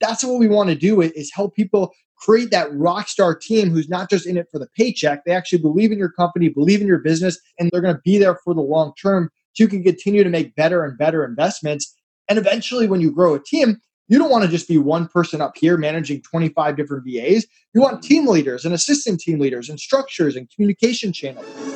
that's what we want to do is help people create that rock star team who's not just in it for the paycheck. They actually believe in your company, believe in your business, and they're going to be there for the long term so you can continue to make better and better investments. And eventually, when you grow a team, you don't want to just be one person up here managing 25 different VAs. You want team leaders and assistant team leaders and structures and communication channels.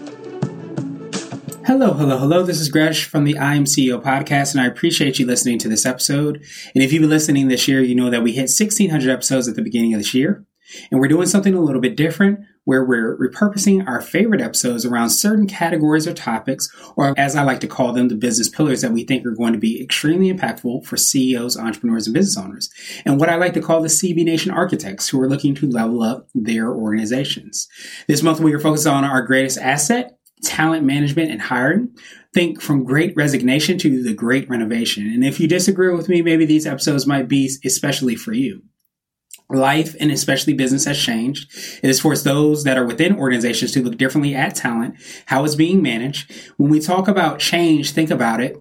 Hello, hello, hello. This is Gresh from the I Am CEO podcast, and I appreciate you listening to this episode. And if you've been listening this year, you know that we hit 1,600 episodes at the beginning of this year. And we're doing something a little bit different where we're repurposing our favorite episodes around certain categories or topics, or as I like to call them, the business pillars that we think are going to be extremely impactful for CEOs, entrepreneurs, and business owners. And what I like to call the CB Nation architects who are looking to level up their organizations. This month, we are focused on our greatest asset, talent management and hiring. Think from great resignation to the great renovation. And if you disagree with me, maybe these episodes might be especially for you. Life and especially business has changed. It has forced those that are within organizations to look differently at talent, how it's being managed. When we talk about change, think about it.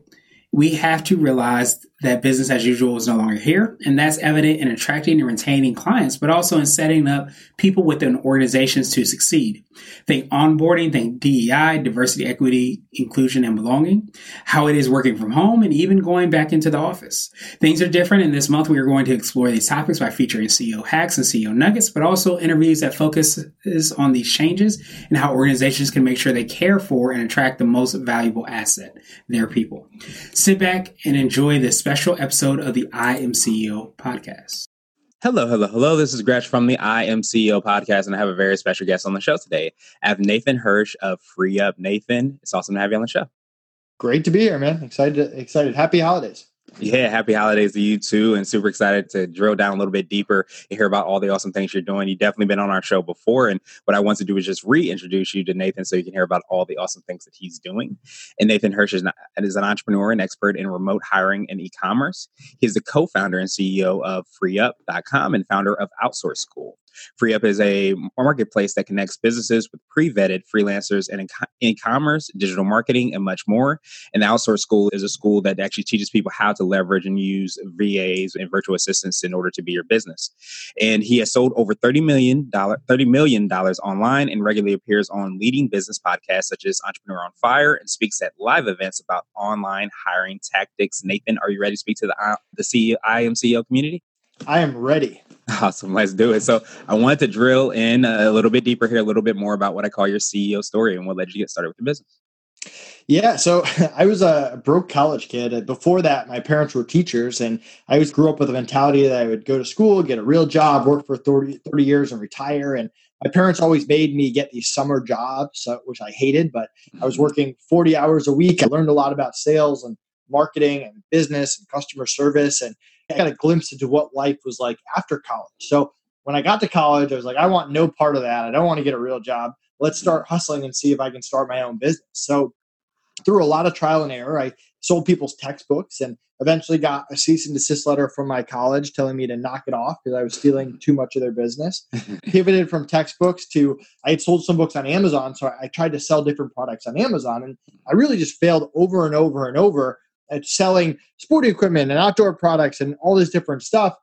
We have to realize that business as usual is no longer here. And that's evident in attracting and retaining clients, but also in setting up people within organizations to succeed. Think onboarding, think DEI, diversity, equity, inclusion, and belonging, how it is working from home, and even going back into the office. Things are different. And this month, we are going to explore these topics by featuring CEO hacks and CEO nuggets, but also interviews that focuses on these changes and how organizations can make sure they care for and attract the most valuable asset, their people. Sit back and enjoy this special episode of the I Am CEO podcast. Hello, hello, hello. This is Gresh from the I Am CEO podcast, and I have a very special guest on the show today. I have Nathan Hirsch of FreeeUp. Nathan, it's awesome to have you on the show. Great to be here, man. Excited, excited. Happy holidays. Yeah, happy holidays to you too, and super excited to drill down a little bit deeper and hear about all the awesome things you're doing. You've definitely been on our show before, and what I want to do is just reintroduce you to Nathan so you can hear about all the awesome things that he's doing. And Nathan Hirsch is, is an entrepreneur and expert in remote hiring and e-commerce. He's the co-founder and CEO of FreeeUp.com and founder of Outsource School. FreeeUp is a marketplace that connects businesses with pre-vetted freelancers and e-commerce, digital marketing, and much more. And the Outsource School is a school that actually teaches people how to leverage and use VAs and virtual assistants in order to be your business. And he has sold over $30 million, $30 million online and regularly appears on leading business podcasts such as Entrepreneur on Fire and speaks at live events about online hiring tactics. Nathan, are you ready to speak to the, uh, the CEO, I am CEO community? I am ready. Awesome. Let's do it. So I wanted to drill in a little bit deeper here, a little bit more about what I call your CEO story and what led you to get started with your business. Yeah, so I was a broke college kid. Before that, my parents were teachers, and I always grew up with a mentality that I would go to school, get a real job, work for 30, 30 years, and retire. And my parents always made me get these summer jobs, which I hated, but I was mm-hmm. working 40 hours a week. I learned a lot about sales and marketing and business and customer service. And I got a glimpse into what life was like after college. So when I got to college, I was like, I want no part of that. I don't want to get a real job. Let's start hustling and see if I can start my own business. So through a lot of trial and error, I sold people's textbooks and eventually got a cease and desist letter from my college telling me to knock it off because I was stealing too much of their business. Pivoted from textbooks to I had sold some books on Amazon, so I tried to sell different products on Amazon, and I really just failed over and over and over at selling sporting equipment and outdoor products and all this different stuff.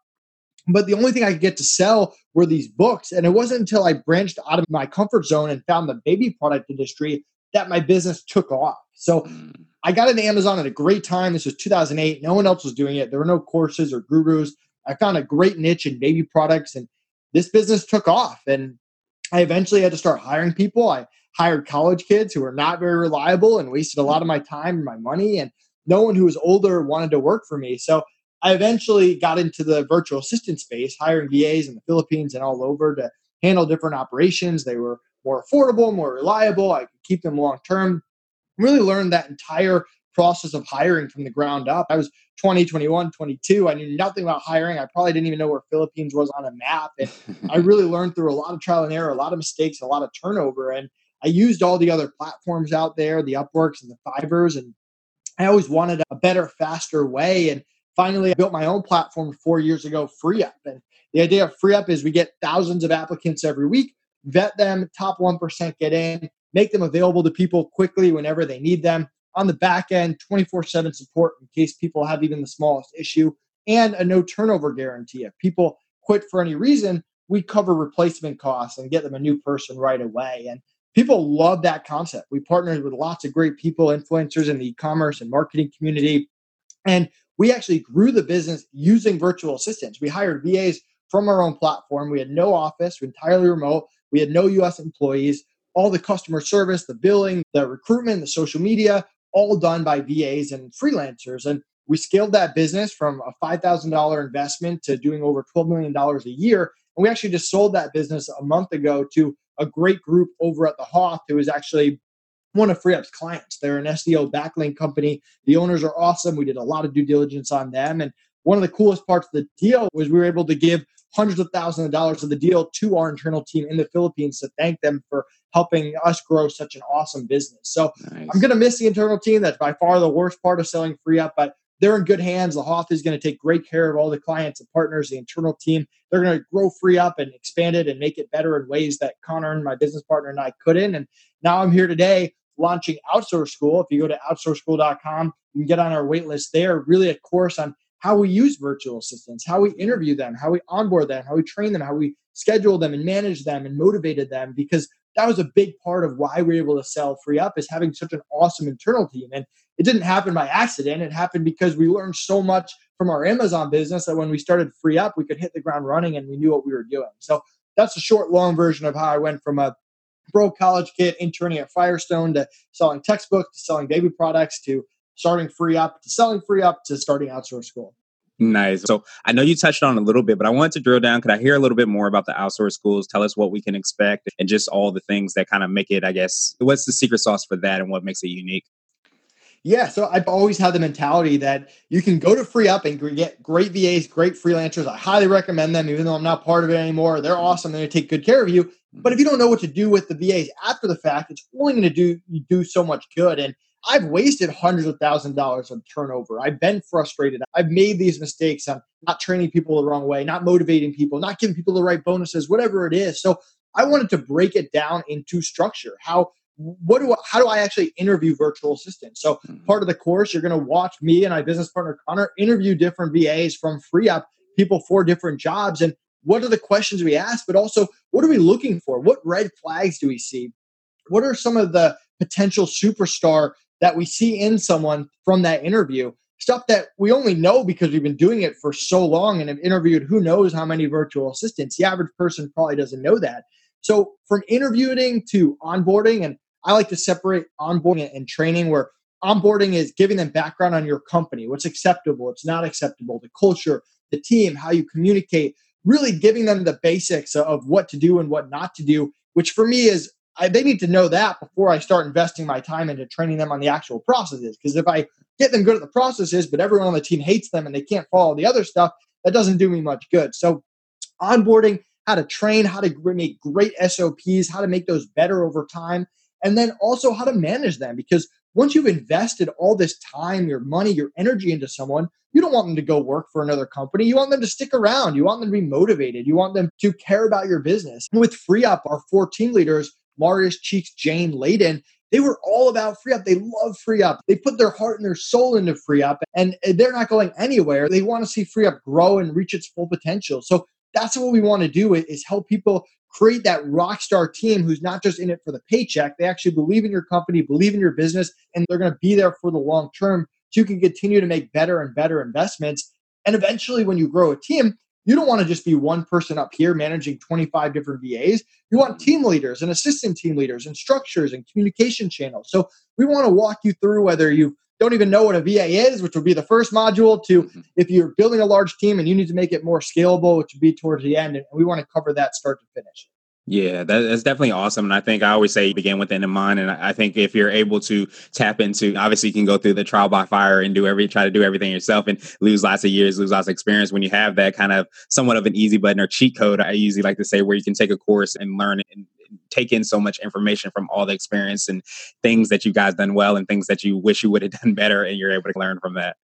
But the only thing I could get to sell were these books. And it wasn't until I branched out of my comfort zone and found the baby product industry that my business took off. So mm. I got into Amazon at a great time. This was 2008. No one else was doing it. There were no courses or gurus. I found a great niche in baby products and this business took off. And I eventually had to start hiring people. I hired college kids who were not very reliable and wasted a lot of my time and my money. And no one who was older wanted to work for me. So I eventually got into the virtual assistant space, hiring VAs in the Philippines and all over to handle different operations. They were more affordable, more reliable. I could keep them long term. Really learned that entire process of hiring from the ground up. I was 20, 21, 22. I knew nothing about hiring. I probably didn't even know where Philippines was on a map. And I really learned through a lot of trial and error, a lot of mistakes, a lot of turnover. And I used all the other platforms out there, the Upworks and the Fiverrs, and I always wanted a better, faster way. And finally, I built my own platform four years ago, FreeeUp. And the idea of FreeeUp is we get thousands of applicants every week, vet them, top 1% get in, make them available to people quickly whenever they need them. On the back end, 24 7 support in case people have even the smallest issue, and a no turnover guarantee. If people quit for any reason, we cover replacement costs and get them a new person right away. And people love that concept. We partnered with lots of great people, influencers in the e-commerce and marketing community. And we actually grew the business using virtual assistants. We hired VAs from our own platform. We had no office, entirely remote. We had no US employees. All the customer service, the billing, the recruitment, the social media, all done by VAs and freelancers. And we scaled that business from a $5,000 investment to doing over $12 million a year. And we actually just sold that business a month ago to a great group over at the Hoth who is actually one of FreeeUp's clients. They're an SEO backlink company. The owners are awesome. We did a lot of due diligence on them. And one of the coolest parts of the deal was we were able to give hundreds of thousands of dollars of the deal to our internal team in the Philippines to thank them for helping us grow such an awesome business. So nice. I'm going to miss the internal team. That's by far the worst part of selling FreeeUp, but they're in good hands. The Hoth is going to take great care of all the clients and partners, the internal team. They're going to grow FreeeUp and expand it and make it better in ways that Connor and my business partner and I couldn't. And now I'm here today launching Outsource School. If you go to outsourceschool.com, you can get on our waitlist there. Really, a course on how we use virtual assistants, how we interview them, how we onboard them, how we train them, how we schedule them and manage them and motivated them because that was a big part of why we were able to sell FreeeUp is having such an awesome internal team. And it didn't happen by accident. It happened because we learned so much from our Amazon business that when we started FreeeUp, we could hit the ground running and we knew what we were doing. So that's a short, long version of how I went from a broke college kid interning at Firestone to selling textbooks to selling baby products to starting FreeeUp to selling FreeeUp to starting outsource school. Nice. So I know you touched on a little bit, but I wanted to drill down. Could I hear a little bit more about the outsource schools? Tell us what we can expect and just all the things that kind of make it, I guess, what's the secret sauce for that and what makes it unique? Yeah, so I've always had the mentality that you can go to FreeeUp and get great VAs, great freelancers. I highly recommend them, even though I'm not part of it anymore. They're awesome. They're going to take good care of you. But mm-hmm. if you don't know what to do with the VAs after the fact, it's only going to do you do so much good. And I've wasted hundreds of thousand dollars on turnover. I've been frustrated. I've made these mistakes on not training people the wrong way, not motivating people, not giving people the right bonuses, whatever it is. So I wanted to break it down into structure. How what do I, how do I actually interview virtual assistants? So mm-hmm. part of the course, you're going to watch me and my business partner Connor interview different VAs from free FreeeUp, people for different jobs, and what are the questions we ask, but also what are we looking for? What red flags do we see? What are some of the potential superstar that we see in someone from that interview? Stuff that we only know because we've been doing it for so long and have interviewed who knows how many virtual assistants. The average person probably doesn't know that. So, from interviewing to onboarding, and I like to separate onboarding and training, where onboarding is giving them background on your company, what's acceptable, what's not acceptable, the culture, the team, how you communicate, really giving them the basics of what to do and what not to do, which for me is I, they need to know that before I start investing my time into training them on the actual processes. Because if I get them good at the processes, but everyone on the team hates them and they can't follow the other stuff, that doesn't do me much good. So, onboarding, how to train, how to make great SOPs, how to make those better over time, and then also how to manage them. Because once you've invested all this time, your money, your energy into someone, you don't want them to go work for another company. You want them to stick around. You want them to be motivated. You want them to care about your business. And with FreeeUp, our four team leaders, Marius, Cheeks, Jane, Layden, they were all about FreeeUp. They love FreeeUp. They put their heart and their soul into FreeeUp, and they're not going anywhere. They want to see FreeeUp grow and reach its full potential. So that's what we want to do is help people create that rock star team who's not just in it for the paycheck. They actually believe in your company, believe in your business, and they're going to be there for the long term so you can continue to make better and better investments. And eventually, when you grow a team, you don't want to just be one person up here managing 25 different VAs. You want team leaders and assistant team leaders and structures and communication channels. So we want to walk you through whether you don't even know what a VA is, which would be the first module, to mm-hmm. if you're building a large team and you need to make it more scalable, which would be towards the end. And we want to cover that start to finish. Yeah, that, that's definitely awesome. And I think I always say begin with the in mind. And I think if you're able to tap into, obviously you can go through the trial by fire and do every, try to do everything yourself and lose lots of years, lose lots of experience. When you have that kind of somewhat of an easy button or cheat code, I usually like to say where you can take a course and learn and take in so much information from all the experience and things that you guys done well and things that you wish you would have done better. And you're able to learn from that.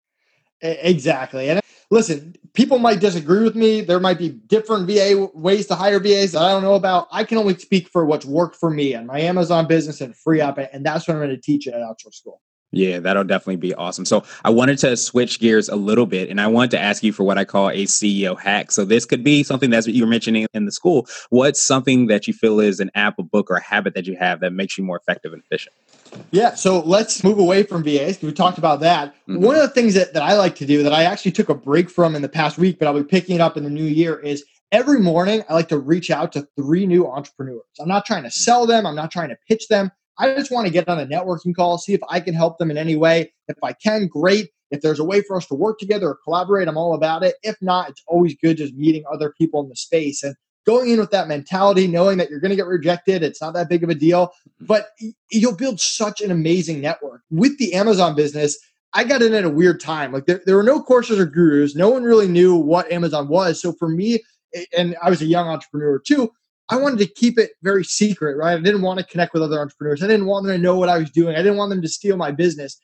Exactly. And listen, people might disagree with me. There might be different VA ways to hire VAs that I don't know about. I can only speak for what's worked for me and my Amazon business and FreeeUp. And that's what I'm going to teach at Outsource School. Yeah, that'll definitely be awesome. So I wanted to switch gears a little bit and I wanted to ask you for what I call a CEO hack. So this could be something that's what you were mentioning in the school. What's something that you feel is an app, a book, or a habit that you have that makes you more effective and efficient? Yeah, so let's move away from VAs. We talked about that. Mm-hmm. One of the things that, that I like to do that I actually took a break from in the past week, but I'll be picking it up in the new year is every morning I like to reach out to three new entrepreneurs. I'm not trying to sell them, I'm not trying to pitch them. I just want to get on a networking call, see if I can help them in any way. If I can, great. If there's a way for us to work together or collaborate, I'm all about it. If not, it's always good just meeting other people in the space. And going in with that mentality, knowing that you're going to get rejected, it's not that big of a deal, mm-hmm. but you'll build such an amazing network. With the Amazon business, I got in at a weird time. Like there, there were no courses or gurus. No one really knew what Amazon was. So for me, and I was a young entrepreneur too, I wanted to keep it very secret, right? I didn't want to connect with other entrepreneurs. I didn't want them to know what I was doing. I didn't want them to steal my business.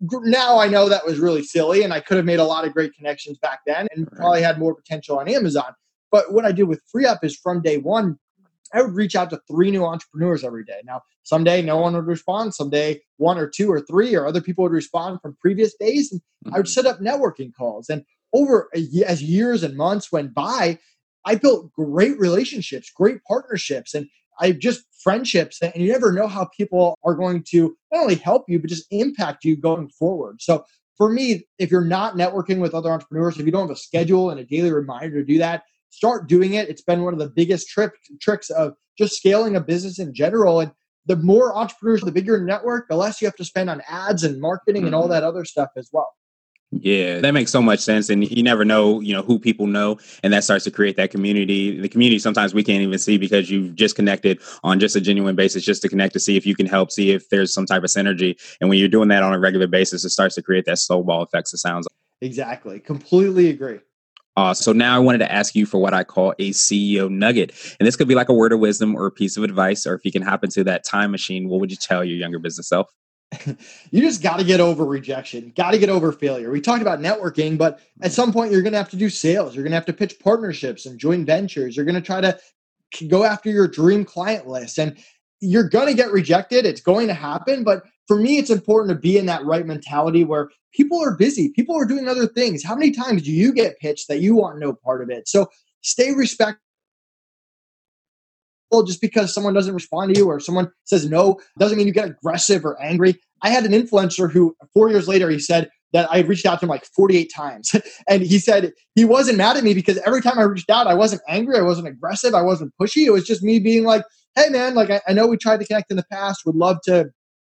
Now I know that was really silly, and I could have made a lot of great connections back then and probably had more potential on Amazon. But what I did with FreeeUp is from day one, I would reach out to three new entrepreneurs every day. Now, someday no one would respond. Someday one or two or three or other people would respond from previous days. And I would mm-hmm. set up networking calls. And over as years and months went by, I built great relationships, great partnerships, and I just friendships. And you never know how people are going to not only help you, but just impact you going forward. So for me, if you're not networking with other entrepreneurs, if you don't have a schedule and a daily reminder to do that, start doing it. It's been one of the biggest trick, tricks of just scaling a business in general. And the more entrepreneurs, the bigger network, the less you have to spend on ads and marketing mm-hmm. and all mm-hmm. that other stuff as well. Yeah, that makes so much sense. And you never know, you know, who people know. And that starts to create that community. The community sometimes we can't even see because you've just connected on just a genuine basis, just to connect to see if you can help, see if there's some type of synergy. And when you're doing that on a regular basis, it starts to create that snowball effects. It sounds like. exactly. Completely agree. Uh, so now I wanted to ask you for what I call a CEO nugget. And this could be like a word of wisdom or a piece of advice, or if you can hop into that time machine, what would you tell your younger business self? you just got to get over rejection, got to get over failure. We talked about networking, but at some point, you're going to have to do sales. You're going to have to pitch partnerships and joint ventures. You're going to try to go after your dream client list. And you're going to get rejected. It's going to happen. But for me, it's important to be in that right mentality where people are busy, people are doing other things. How many times do you get pitched that you want no part of it? So stay respectful. Well, just because someone doesn't respond to you or someone says no doesn't mean you get aggressive or angry. I had an influencer who, four years later, he said that I reached out to him like 48 times. and he said he wasn't mad at me because every time I reached out, I wasn't angry, I wasn't aggressive, I wasn't pushy. It was just me being like, hey, man, like I, I know we tried to connect in the past, would love to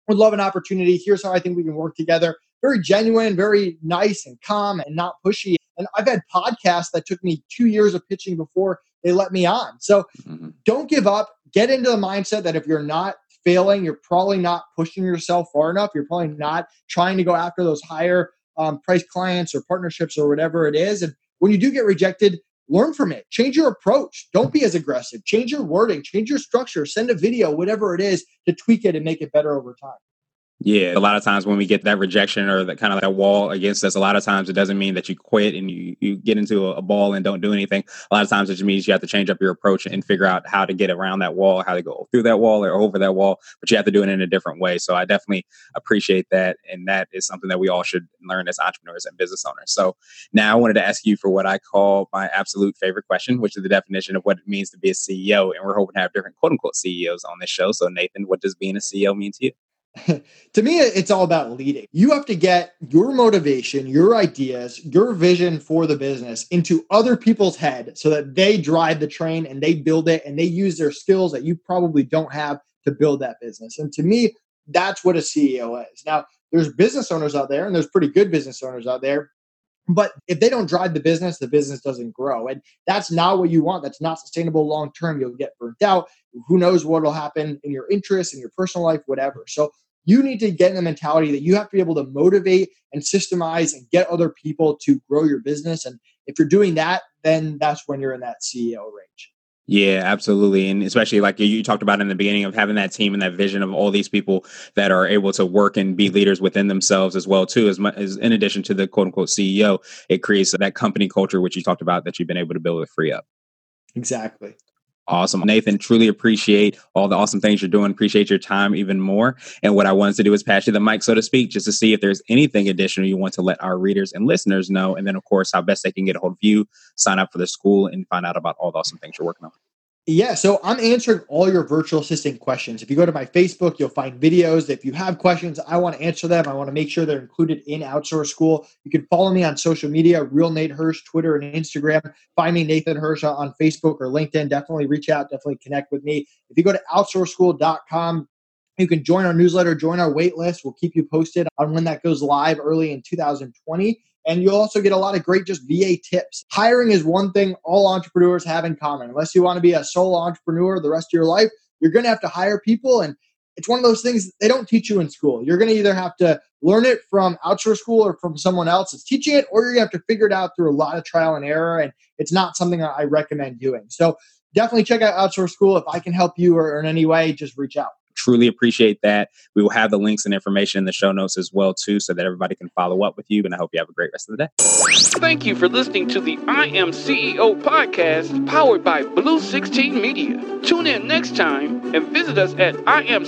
would love an opportunity. Here's how I think we can work together. Very genuine, very nice and calm and not pushy. And I've had podcasts that took me two years of pitching before they let me on. So mm-hmm. don't give up. Get into the mindset that if you're not failing, you're probably not pushing yourself far enough. You're probably not trying to go after those higher um, price clients or partnerships or whatever it is. And when you do get rejected, learn from it. Change your approach. Don't be as aggressive. Change your wording, change your structure, send a video, whatever it is to tweak it and make it better over time. Yeah, a lot of times when we get that rejection or that kind of that wall against us, a lot of times it doesn't mean that you quit and you, you get into a, ball and don't do anything. A lot of times it just means you have to change up your approach and figure out how to get around that wall, how to go through that wall or over that wall, but you have to do it in a different way. So I definitely appreciate that. And that is something that we all should learn as entrepreneurs and business owners. So now I wanted to ask you for what I call my absolute favorite question, which is the definition of what it means to be a CEO. And we're hoping to have different quote unquote CEOs on this show. So Nathan, what does being a CEO mean to you? to me, it's all about leading. You have to get your motivation, your ideas, your vision for the business into other people's head so that they drive the train and they build it and they use their skills that you probably don't have to build that business. And to me, that's what a CEO is. Now, there's business owners out there, and there's pretty good business owners out there But if they don't drive the business, the business doesn't grow. And that's not what you want. That's not sustainable long term. You'll get burnt out. Who knows what will happen in your interests, in your personal life, whatever. So you need to get in the mentality that you have to be able to motivate and systemize and get other people to grow your business. And if you're doing that, then that's when you're in that CEO range. Yeah, absolutely. And especially like you talked about in the beginning of having that team and that vision of all these people that are able to work and be leaders within themselves as well, too, as much as in addition to the quote unquote CEO, it creates that company culture, which you talked about that you've been able to build with FreeeUp. Exactly. Awesome. Nathan, truly appreciate all the awesome things you're doing. Appreciate your time even more. And what I wanted to do is pass you the mic, so to speak, just to see if there's anything additional you want to let our readers and listeners know. And then, of course, how best they can get a hold of you, sign up for the school, and find out about all the awesome things you're working on. Yeah, so I'm answering all your virtual assistant questions. If you go to my Facebook, you'll find videos. If you have questions, I want to answer them. I want to make sure they're included in Outsource School. You can follow me on social media, Real Nate Hirsch, Twitter and Instagram. Find me Nathan Hirsch uh, on Facebook or LinkedIn. Definitely reach out, definitely connect with me. If you go to outsourceschool.com, you can join our newsletter, join our wait list. We'll keep you posted on when that goes live early in 2020. And you'll also get a lot of great just VA tips. Hiring is one thing all entrepreneurs have in common. Unless you want to be a sole entrepreneur the rest of your life, you're going to have to hire people. And it's one of those things they don't teach you in school. You're going to either have to learn it from outsource school or from someone else that's teaching it, or you're going to have to figure it out through a lot of trial and error. And it's not something I recommend doing. So definitely check out outsource school. If I can help you or in any way, just reach out truly appreciate that. We will have the links and information in the show notes as well too, so that everybody can follow up with you. And I hope you have a great rest of the day. Thank you for listening to the I Am CEO podcast powered by Blue 16 Media. Tune in next time and visit us at iamceo.co.